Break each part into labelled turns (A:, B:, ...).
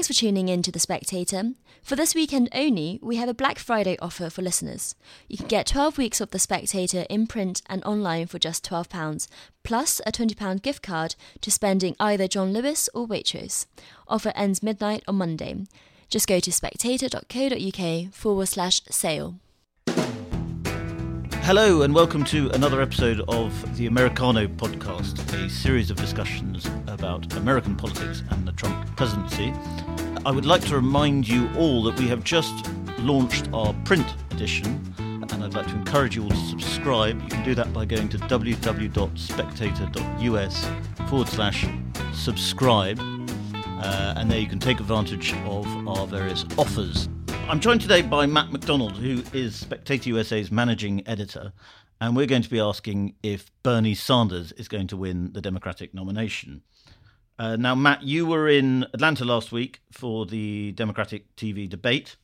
A: Thanks for tuning in to The Spectator. For this weekend only, we have a Black Friday offer for listeners. You can get 12 weeks of The Spectator in print and online for just £12, plus a £20 gift card to spending either John Lewis or Waitrose. Offer ends midnight on Monday. Just go to spectator.co.uk forward slash sale.
B: Hello, and welcome to another episode of the Americano podcast, a series of discussions about American politics and the Trump presidency. I would like to remind you all that we have just launched our print edition, and I'd like to encourage you all to subscribe. You can do that by going to www.spectator.us forward slash subscribe, uh, and there you can take advantage of our various offers. I'm joined today by Matt McDonald, who is Spectator USA's managing editor, and we're going to be asking if Bernie Sanders is going to win the Democratic nomination. Uh, now, Matt, you were in Atlanta last week for the Democratic TV debate,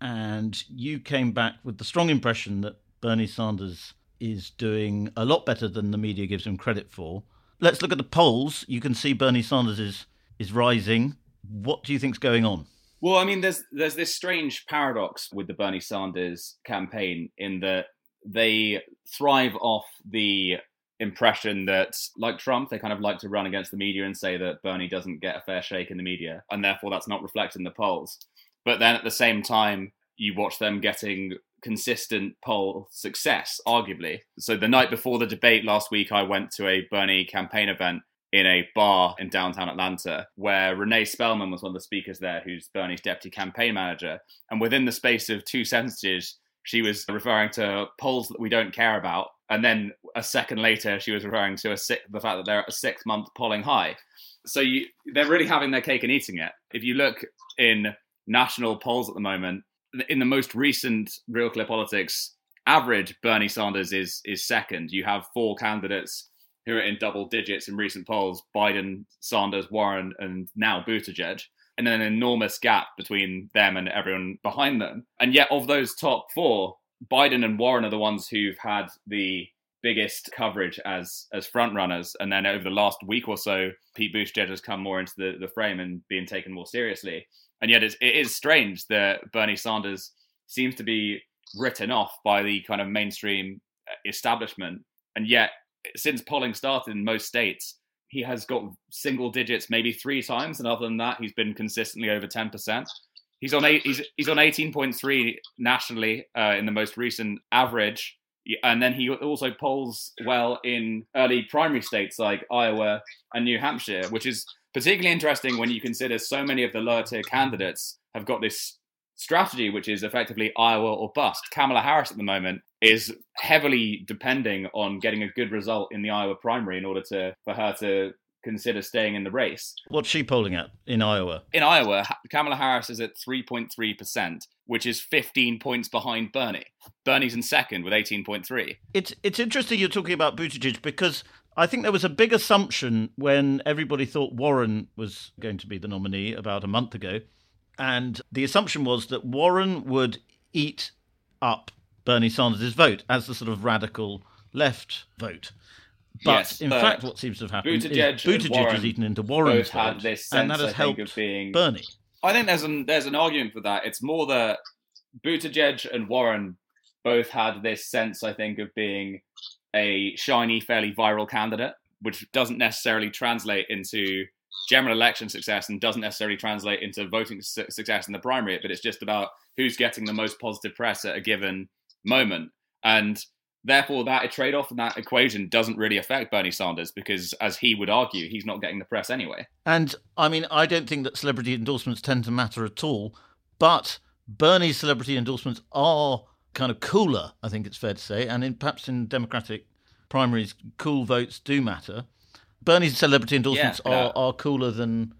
B: and you came back with the strong impression that Bernie Sanders is doing a lot better than the media gives him credit for. Let's look at the polls. You can see Bernie Sanders is is rising. What do you think's going on?
C: Well, I mean, there's there's this strange paradox with the Bernie Sanders campaign in that they thrive off the impression that, like Trump, they kind of like to run against the media and say that Bernie doesn't get a fair shake in the media, and therefore that's not reflected in the polls. But then at the same time, you watch them getting consistent poll success, arguably. So the night before the debate last week, I went to a Bernie campaign event in a bar in downtown Atlanta where Renee Spellman was one of the speakers there, who's Bernie's deputy campaign manager. And within the space of two sentences, she was referring to polls that we don't care about. And then a second later, she was referring to six, the fact that they're at a six month polling high. So you, they're really having their cake and eating it. If you look in national polls at the moment, in the most recent Real Clear Politics average, Bernie Sanders is is second. You have four candidates who are in double digits in recent polls Biden, Sanders, Warren, and now Buttigieg. And an enormous gap between them and everyone behind them. And yet, of those top four, Biden and Warren are the ones who've had the biggest coverage as as front runners. And then over the last week or so, Pete Buttigieg has come more into the, the frame and being taken more seriously. And yet, it's, it is strange that Bernie Sanders seems to be written off by the kind of mainstream uh, establishment. And yet, since polling started in most states, he has got single digits maybe three times, and other than that, he's been consistently over ten percent. He's on eight. He's he's on eighteen point three nationally uh, in the most recent average, and then he also polls well in early primary states like Iowa and New Hampshire, which is particularly interesting when you consider so many of the lower tier candidates have got this strategy, which is effectively Iowa or bust. Kamala Harris at the moment is heavily depending on getting a good result in the Iowa primary in order to for her to consider staying in the race.
B: What's she polling at in Iowa?
C: In Iowa, Kamala Harris is at 3.3%, which is 15 points behind Bernie. Bernie's in second with 18.3.
B: It's it's interesting you're talking about Buttigieg because I think there was a big assumption when everybody thought Warren was going to be the nominee about a month ago. And the assumption was that Warren would eat up Bernie Sanders' vote as the sort of radical left vote. But
C: yes,
B: in
C: but
B: fact, what seems to have happened
C: Buttigieg
B: is Buttigieg has eaten into Warren's vote, and that has
C: I
B: helped
C: being-
B: Bernie.
C: I think there's an there's an argument for that. It's more that Buttigieg and Warren both had this sense, I think, of being a shiny, fairly viral candidate, which doesn't necessarily translate into general election success and doesn't necessarily translate into voting su- success in the primary. But it's just about who's getting the most positive press at a given moment, and therefore that trade off and that equation doesn't really affect Bernie Sanders because, as he would argue, he's not getting the press anyway.
B: And I mean, I don't think that celebrity endorsements tend to matter at all, but Bernie's celebrity endorsements are kind of cooler, I think it's fair to say, and in, perhaps in Democratic primaries, cool votes do matter. Bernie's celebrity endorsements
C: Yeah,
B: are,
C: yeah.
B: are cooler than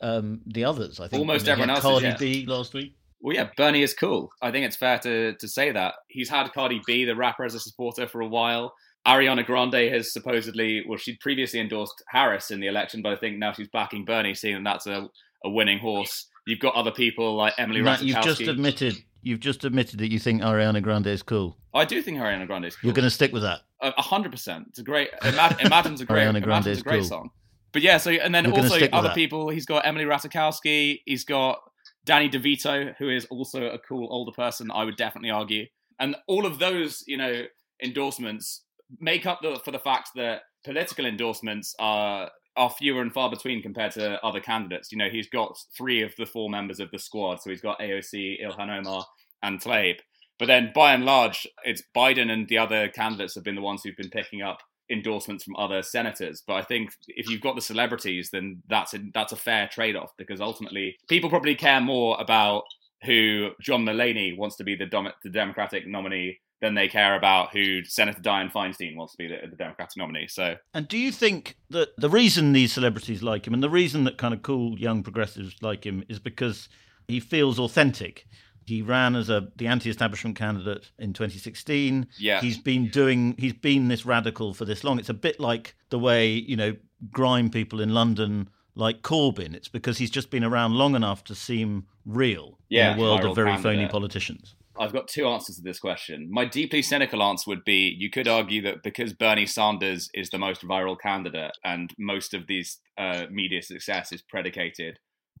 B: um, the others. I think
C: Almost
B: I mean,
C: everyone else.
B: Cardi
C: yeah.
B: B last week.
C: Well, yeah, Bernie is cool. I think it's fair to to say that he's had Cardi B, the rapper, as a supporter for a while. Ariana Grande has supposedly, well, she'd previously endorsed Harris in the election, but I think now she's backing Bernie, seeing that that's a, a winning horse. You've got other people like Emily
B: Matt, you've just
C: Ratajkowski.
B: admitted you've just admitted that you think Ariana Grande is cool.
C: I do think Ariana Grande is cool.
B: You're going to stick with that.
C: A hundred percent. It's a great. Ima- Imagine's a great.
B: Ariana Grande is
C: a great
B: cool.
C: song. But yeah, so and then
B: You're
C: also other people. He's got Emily Ratajkowski. He's got Danny DeVito, who is also a cool older person. I would definitely argue, and all of those, you know, endorsements make up the, for the fact that political endorsements are are fewer and far between compared to other candidates. You know, he's got three of the four members of the squad, so he's got AOC, Ilhan Omar, and Tlaib. But then, by and large, it's Biden and the other candidates have been the ones who've been picking up endorsements from other senators. But I think if you've got the celebrities, then that's a, that's a fair trade off because ultimately people probably care more about who John Mulaney wants to be the, dom- the Democratic nominee than they care about who Senator Dianne Feinstein wants to be the, the Democratic nominee. So
B: And do you think that the reason these celebrities like him and the reason that kind of cool young progressives like him is because he feels authentic? He ran as a the anti-establishment candidate in 2016.
C: Yeah.
B: he's been doing. He's been this radical for this long. It's a bit like the way you know grime people in London like Corbyn. It's because he's just been around long enough to seem real
C: Yeah,
B: in a world of very phony politicians.
C: I've got two answers to this question. My deeply cynical answer would be you could argue that because Bernie Sanders is the most viral candidate and most of these uh, media success is predicated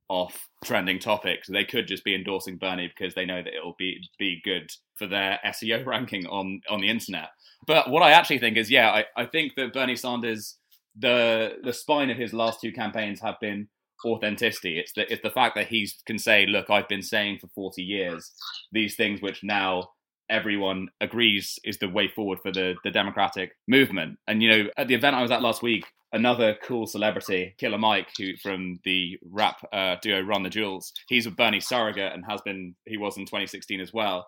C: off trending topics, they could just be endorsing Bernie because they know that it'll be be good for their SEO ranking on on the internet. But what I actually think is, yeah, I, I think that Bernie Sanders, the the spine of his last two campaigns have been authenticity. It's the it's the fact that he can say, look, I've been saying for forty years these things which now everyone agrees is the way forward for the the democratic movement. And you know, at the event I was at last week, another cool celebrity, Killer Mike, who from the rap uh, duo Run the Jewels, he's a Bernie surrogate and has been he was in 2016 as well.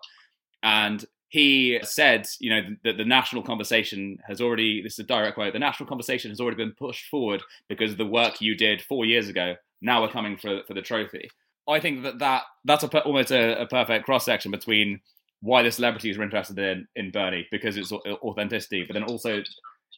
C: And he said, you know, that the national conversation has already, this is a direct quote, the national conversation has already been pushed forward because of the work you did four years ago. Now we're coming for, for the trophy. I think that, that that's a, almost a, a perfect cross section between why the celebrities are interested in, in Bernie because it's authenticity, but then also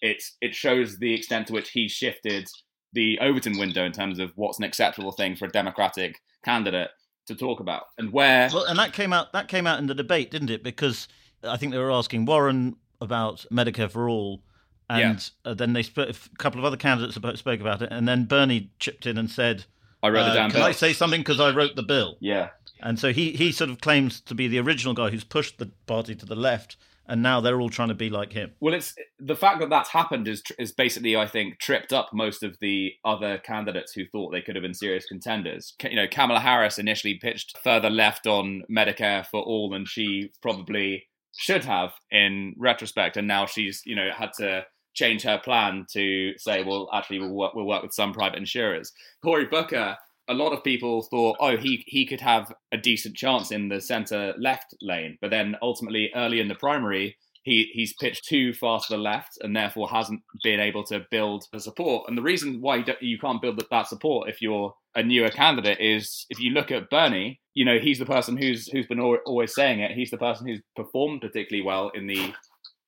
C: it, it shows the extent to which he shifted the Overton window in terms of what's an acceptable thing for a Democratic candidate to talk about and where
B: Well, and that came out that came out in the debate, didn't it? Because I think they were asking Warren about Medicare for all, and uh, then they sp- a couple of other candidates spoke about it, and then Bernie chipped in and said,
C: I wrote
B: uh,
C: the damn
B: "Can
C: bill.
B: I say something because I wrote the bill?"
C: yeah.
B: And so he he sort of claims to be the original guy who's pushed the party to the left, and now they're all trying to be like him.
C: Well, it's the fact that that's happened is is basically, I think, tripped up most of the other candidates who thought they could have been serious contenders. You know, Kamala Harris initially pitched further left on Medicare for all than she probably should have in retrospect, and now she's you know had to change her plan to say, well, actually, we'll work, we'll work with some private insurers. Cory Booker. A lot of people thought, oh, he he could have a decent chance in the centre left lane, but then ultimately, early in the primary, he he's pitched too far to the left and therefore hasn't been able to build the support. And the reason why you, you can't build that- that support if you're a newer candidate is if you look at Bernie, you know he's the person who's who's been always saying it. He's the person who's performed particularly well in the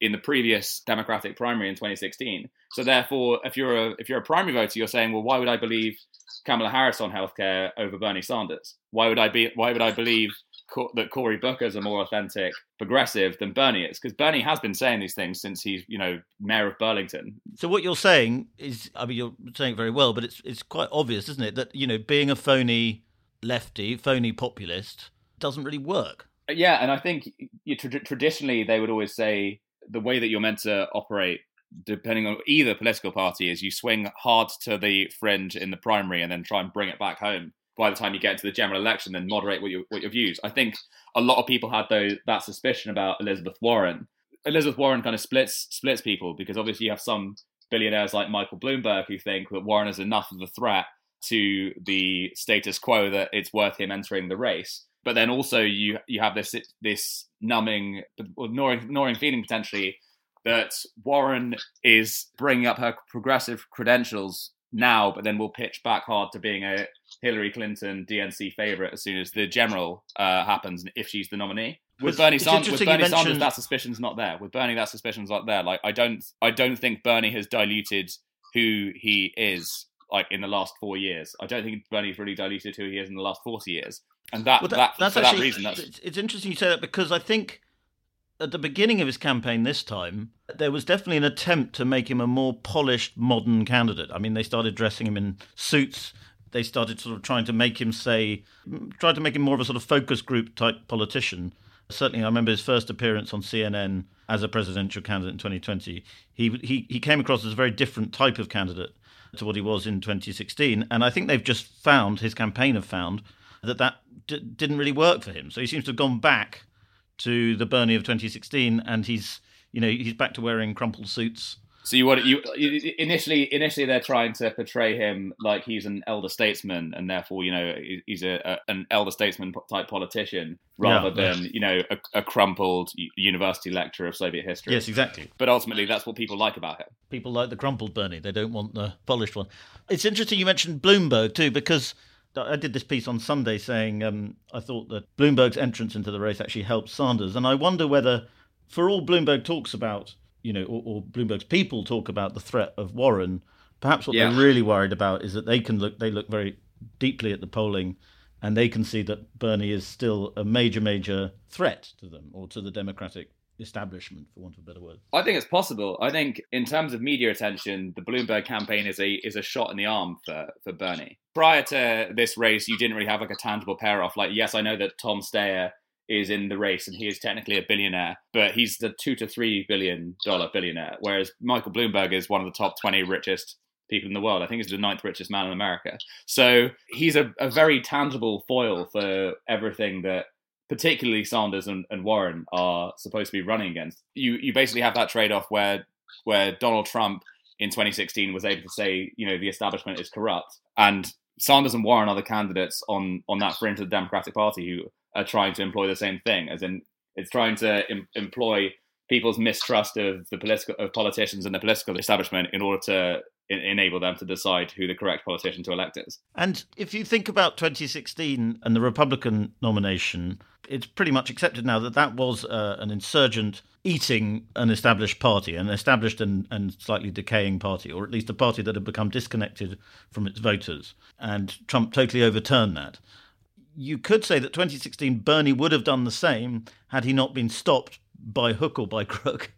C: in the previous Democratic primary in 2016. So therefore, if you're a if you're a primary voter, you're saying, well, why would I believe Kamala Harris on healthcare over Bernie Sanders? Why would I be? Why would I believe Co- that Cory Booker is a more authentic progressive than Bernie is? Because Bernie has been saying these things since he's you know mayor of Burlington.
B: So what you're saying is, I mean, you're saying it very well, but it's it's quite obvious, isn't it, that you know being a phony lefty, phony populist doesn't really work.
C: Yeah, and I think you, tra- traditionally they would always say the way that you're meant to operate, depending on either political party, is you swing hard to the fringe in the primary and then try and bring it back home. By the time you get into the general election, then moderate what your what your views. I think a lot of people had those that suspicion about Elizabeth Warren. Elizabeth Warren kind of splits splits people because obviously you have some billionaires like Michael Bloomberg who think that Warren is enough of a threat to the status quo that it's worth him entering the race. But then also you you have this this numbing, or gnawing, gnawing feeling potentially that Warren is bringing up her progressive credentials now, but then will pitch back hard to being a Hillary Clinton DNC favorite as soon as the general uh, happens, if she's the nominee. With Bernie, Sanders, with Bernie Sanders, that suspicion's not there. With Bernie, that suspicion's not there. Like I don't, I don't think Bernie has diluted who he is. Like in the last four years, I don't think Bernie's really diluted who he is in the last forty years, and that,
B: Well,
C: that,
B: that's
C: for
B: actually
C: that reason, that's
B: it's, it's interesting you say that because I think at the beginning of his campaign this time, there was definitely an attempt to make him a more polished, modern candidate. I mean, they started dressing him in suits. They started sort of trying to make him say, tried to make him more of a sort of focus group type politician. Certainly, I remember his first appearance on CNN as a presidential candidate in 2020. He, he, he came across as a very different type of candidate to what he was in 2016. And I think they've just found, his campaign have found, that that d- didn't really work for him. So he seems to have gone back to the Bernie of 2016, and he's you know he's back to wearing crumpled suits.
C: So you want you initially initially they're trying to portray him like he's an elder statesman and therefore you know he's a, a an elder statesman type politician rather yeah, than you know a, a, crumpled university lecturer of Soviet history.
B: Yes, exactly.
C: But ultimately, that's what people like about him.
B: People like the crumpled Bernie. They don't want the polished one. It's interesting you mentioned Bloomberg too because I did this piece on Sunday saying um, I thought that Bloomberg's entrance into the race actually helped Sanders, and I wonder whether, for all Bloomberg talks about, you know, or, or Bloomberg's people talk about the threat of Warren, perhaps what yeah. they're really worried about is that they can look, they look very deeply at the polling, and they can see that Bernie is still a major, major threat to them or to the Democratic establishment, for want of a better word?
C: I think it's possible. I think in terms of media attention, the Bloomberg campaign is a is a shot in the arm for for Bernie. Prior to this race, you didn't really have like a tangible pair off. Like, yes, I know that Tom Steyer is in the race and he is technically a billionaire, but he's the two to three billion dollar billionaire, whereas Michael Bloomberg is one of the top twenty richest people in the world. I think he's the ninth richest man in America. So he's a, a very tangible foil for everything that particularly Sanders and, and Warren are supposed to be running against. You you basically have that trade off where where Donald Trump in 2016 was able to say, you know, the establishment is corrupt, and Sanders and Warren are the candidates on on that fringe of the Democratic Party who are trying to employ the same thing, as in it's trying to em- employ people's mistrust of the political of politicians and the political establishment in order to enable them to decide who the correct politician to elect is.
B: And if you think about 2016 and the Republican nomination, it's pretty much accepted now that that was uh, an insurgent eating an established party, an established and, and slightly decaying party, or at least a party that had become disconnected from its voters. And Trump totally overturned that. You could say that 2016 Bernie would have done the same had he not been stopped by hook or by crook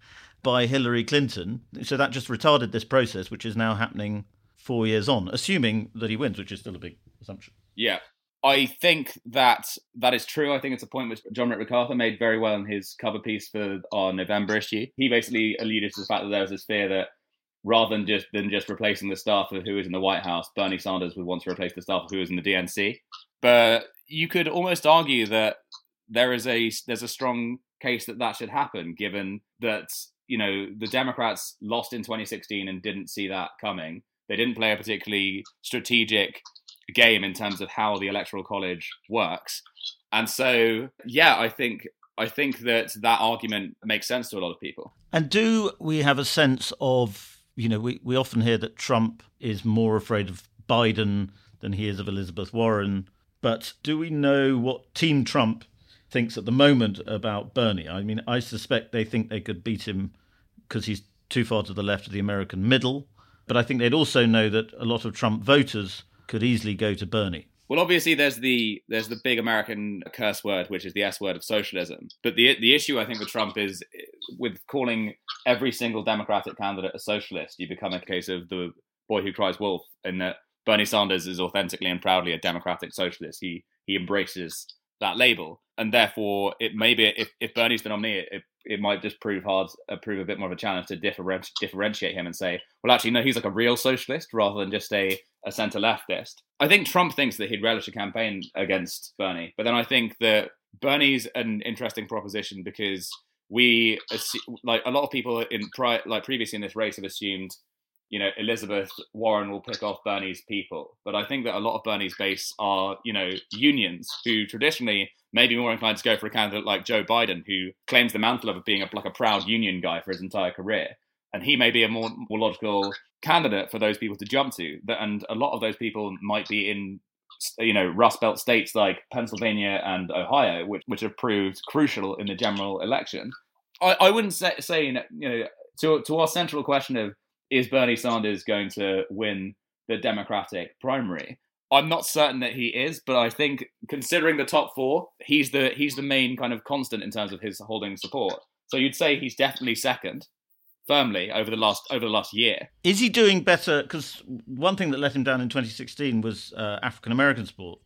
B: by Hillary Clinton. So that just retarded this process, which is now happening four years on, assuming that he wins, which is still a big assumption.
C: Yeah. I think that that is true. I think it's a point which John McArthur made very well in his cover piece for our November issue. He basically alluded to the fact that there was this fear that rather than just than just replacing the staff of who is in the White House, Bernie Sanders would want to replace the staff of who is in the DNC. But you could almost argue that there is a there's a strong case that that should happen, given that you know, the Democrats lost in 2016 and didn't see that coming. They didn't play a particularly strategic game in terms of how the electoral college works. And so, yeah, I think I think that that argument makes sense to a lot of people.
B: And do we have a sense of, you know, we, we often hear that Trump is more afraid of Biden than he is of Elizabeth Warren. But do we know what Team Trump thinks at the moment about Bernie. I mean, I suspect they think they could beat him because he's too far to the left of the American middle. But I think they'd also know that a lot of Trump voters could easily go to Bernie.
C: Well, obviously, there's the there's the big American curse word, which is the S word of socialism. But the the issue I think with Trump is with calling every single Democratic candidate a socialist, you become a case of the boy who cries wolf, in that Bernie Sanders is authentically and proudly a democratic socialist. He he embraces that label, and therefore it maybe if, if Bernie's the nominee, it, it might just prove hard, uh, prove a bit more of a challenge to differenti- differentiate him and say, well, actually, no, he's like a real socialist rather than just a, a centre leftist. I think Trump thinks that he'd relish a campaign against Bernie, but then I think that Bernie's an interesting proposition because we like a lot of people in pri- like previously in this race have assumed you know, Elizabeth Warren will pick off Bernie's people. But I think that a lot of Bernie's base are, you know, unions who traditionally may be more inclined to go for a candidate like Joe Biden, who claims the mantle of being a, like a proud union guy for his entire career. And he may be a more, more logical candidate for those people to jump to. And a lot of those people might be in, you know, Rust Belt states like Pennsylvania and Ohio, which, which have proved crucial in the general election. I, I wouldn't say, say, you know, to, to our central question of is Bernie Sanders going to win the Democratic primary? I'm not certain that he is, but I think considering the top four, he's the he's the main kind of constant in terms of his holding support. So you'd say he's definitely second, firmly over the last over the last year.
B: Is he doing better? Because one thing that let him down in 2016 was uh, African American support.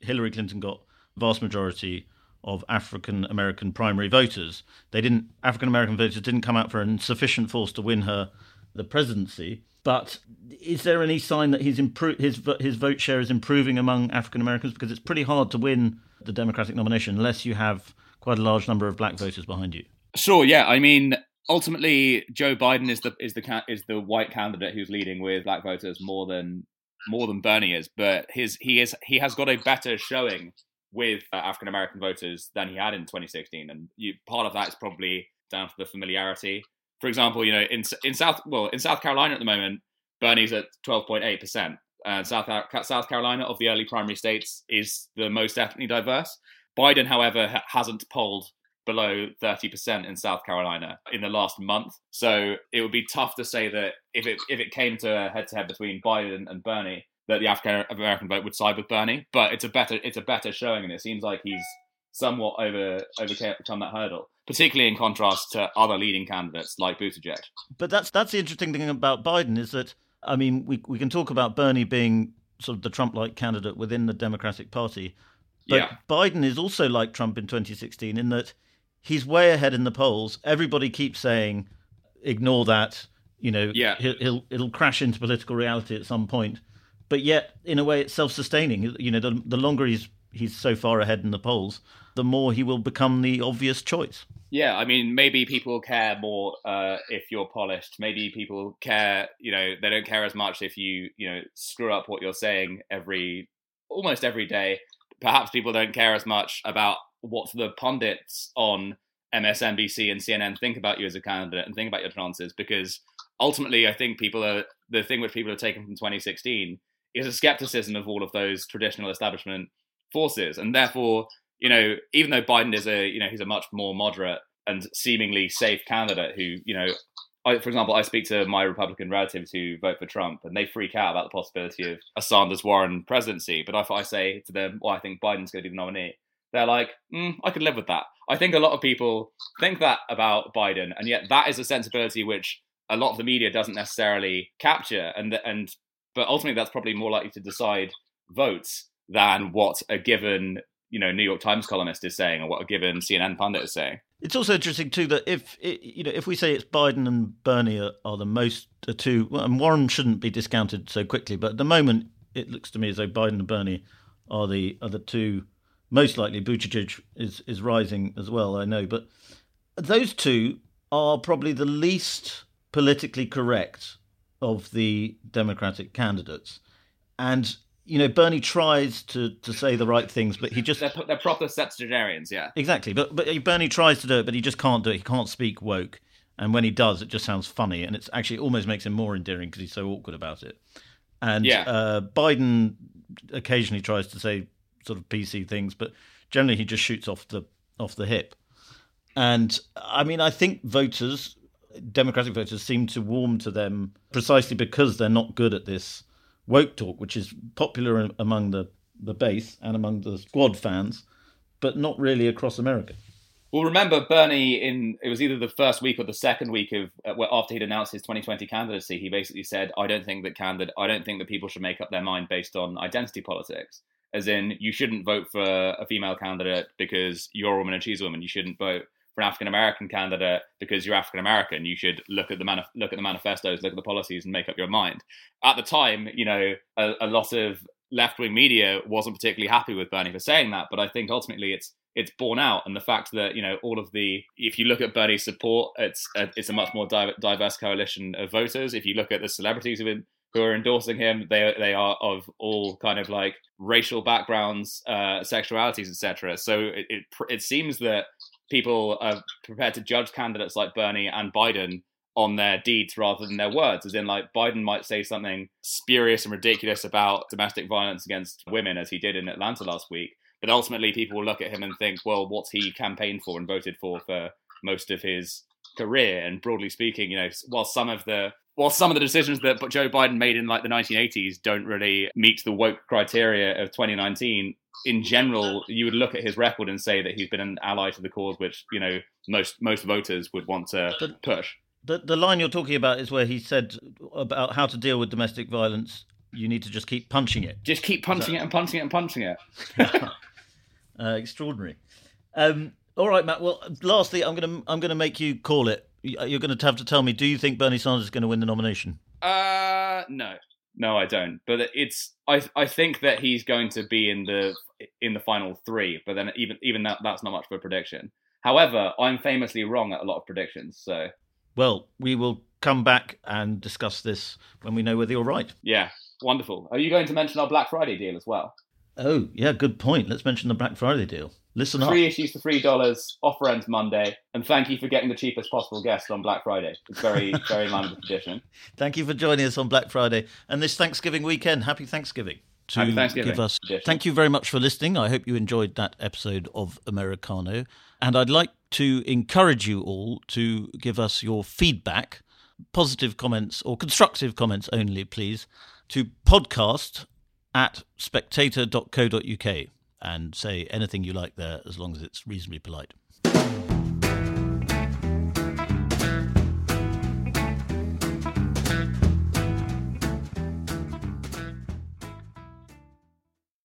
B: Hillary Clinton got vast majority of African American primary voters. They didn't African American voters didn't come out for a sufficient force to win her the presidency. But is there any sign that his impro- his his vote share is improving among African Americans? Because it's pretty hard to win the Democratic nomination unless you have quite a large number of black voters behind you.
C: Sure, yeah. I mean, ultimately, Joe Biden is the is the is the white candidate who's leading with black voters more than more than Bernie is. But his he is he has got a better showing with uh, African American voters than he had in 2016, and you, part of that is probably down to the familiarity. For example, you know, in in South well in South Carolina at the moment, Bernie's at 12.8 percent. and South South Carolina of the early primary states is the most ethnically diverse. Biden, however, ha- hasn't polled below 30% in South Carolina in the last month. So it would be tough to say that if it if it came to a head to head between Biden and Bernie, that the African American vote would side with Bernie. But it's a better it's a better showing, and it seems like he's somewhat over overcome that hurdle, particularly in contrast to other leading candidates like Buttigieg.
B: But that's that's the interesting thing about Biden is that I mean we we can talk about Bernie being sort of the Trump-like candidate within the Democratic Party, but
C: yeah.
B: Biden is also like Trump in 2016 in that he's way ahead in the polls. Everybody keeps saying, ignore that. You know,
C: yeah.
B: he'll, he'll it'll crash into political reality at some point. But yet, in a way, it's self-sustaining. You know, the, the longer he's he's so far ahead in the polls, the more he will become the obvious choice.
C: Yeah, I mean, maybe people care more uh, if you're polished. Maybe people care, you know, they don't care as much if you, you know, screw up what you're saying every, almost every day. Perhaps people don't care as much about what the pundits on MSNBC and CNN think about you as a candidate and think about your chances because ultimately I think people are the thing which people have taken from 2016 is a skepticism of all of those traditional establishment forces and therefore you know even though Biden is a you know he's a much more moderate and seemingly safe candidate who you know I, for example, I speak to my Republican relatives who vote for Trump, and they freak out about the possibility of a Sanders Warren presidency. But if I say to them, "Well, I think Biden's going to be the nominee," they're like, mm, I could live with that. I think a lot of people think that about Biden, and yet that is a sensibility which a lot of the media doesn't necessarily capture, and and but ultimately that's probably more likely to decide votes than what a given you know New York Times columnist is saying or what a given CNN pundit is saying.
B: It's also interesting too that if you know if we say it's Biden and Bernie are, are the most uh, two, well, and Warren shouldn't be discounted so quickly, but at the moment it looks to me as though Biden and Bernie are the are the two most likely Buttigieg is is rising as well. I know, but those two are probably the least politically correct of the Democratic candidates, and you know Bernie tries to to say the right things, but he just
C: they're, they're proper septuagenarians, yeah,
B: exactly. But but Bernie tries to do it, but he just can't do it. He can't speak woke, and when he does, it just sounds funny, and it's actually almost makes him more endearing because he's so awkward about it. And
C: yeah.
B: uh, Biden occasionally tries to say sort of PC things, but generally he just shoots off the off the hip. And I mean, I think voters, Democratic voters, seem to warm to them precisely because they're not good at this woke talk, which is popular among the the base and among the squad fans, but not really across America.
C: Well, remember Bernie in it was either the first week or the second week of uh, after he'd announced his 2020 candidacy. He basically said, "I don't think that candidate, I don't think that people should make up their mind based on identity politics." as in you shouldn't vote for a female candidate because you're a woman and she's a woman. You shouldn't vote for an African American candidate because you're African American. You should look at the manif- look at the manifestos, look at the policies, and make up your mind. At the time, you know, a, a lot of left wing media wasn't particularly happy with Bernie for saying that, but I think ultimately it's it's borne out, and the fact that you know all of the if you look at Bernie's support, it's a, it's a much more diverse coalition of voters. If you look at the celebrities been who are endorsing him. They they are of all kind of like racial backgrounds, uh, sexualities, etc. So it, it it seems that people are prepared to judge candidates like Bernie and Biden on their deeds rather than their words. As in, like Biden might say something spurious and ridiculous about domestic violence against women, as he did in Atlanta last week. But ultimately, people will look at him and think, well, what's he campaigned for and voted for for most of his career? And broadly speaking, you know, while some of the while some of the decisions that Joe Biden made in like the 1980s don't really meet the woke criteria of 2019, in general, you would look at his record and say that he's been an ally to the cause, which you know most most voters would want to
B: But-
C: push.
B: The the line you're talking about is where he said about how to deal with domestic violence. You need to just keep punching it.
C: Just keep punching it and punching it and punching it.
B: Uh, extraordinary. Um, all right, Matt. Well, lastly, I'm gonna I'm gonna make you call it. You're going to have to tell me. Do you think Bernie Sanders is going to win the nomination?
C: Uh, no, no, I don't. But it's I I think that he's going to be in the in the final three. But then even even that that's not much of a prediction. However, I'm famously wrong at a lot of predictions. So
B: Well, we will come back and discuss this when we know whether you're right.
C: yeah, wonderful. Are you going to mention our Black Friday deal as well?
B: Oh, yeah, good point. Let's mention the Black Friday deal. Listen up.
C: Three issues for three dollars. Offer ends Monday, and thank you for getting the cheapest possible guest on Black Friday. It's very very in line with the tradition.
B: Thank you for joining us on Black Friday and this Thanksgiving weekend. Happy Thanksgiving. To
C: Happy Thanksgiving.
B: Give us.
C: Edition.
B: Thank you very much for listening. I hope you enjoyed that episode of Americano. And I'd like to encourage you all to give us your feedback, positive comments or constructive comments only, please, to podcast at spectator.co.uk and say anything you like there as long as it's reasonably polite.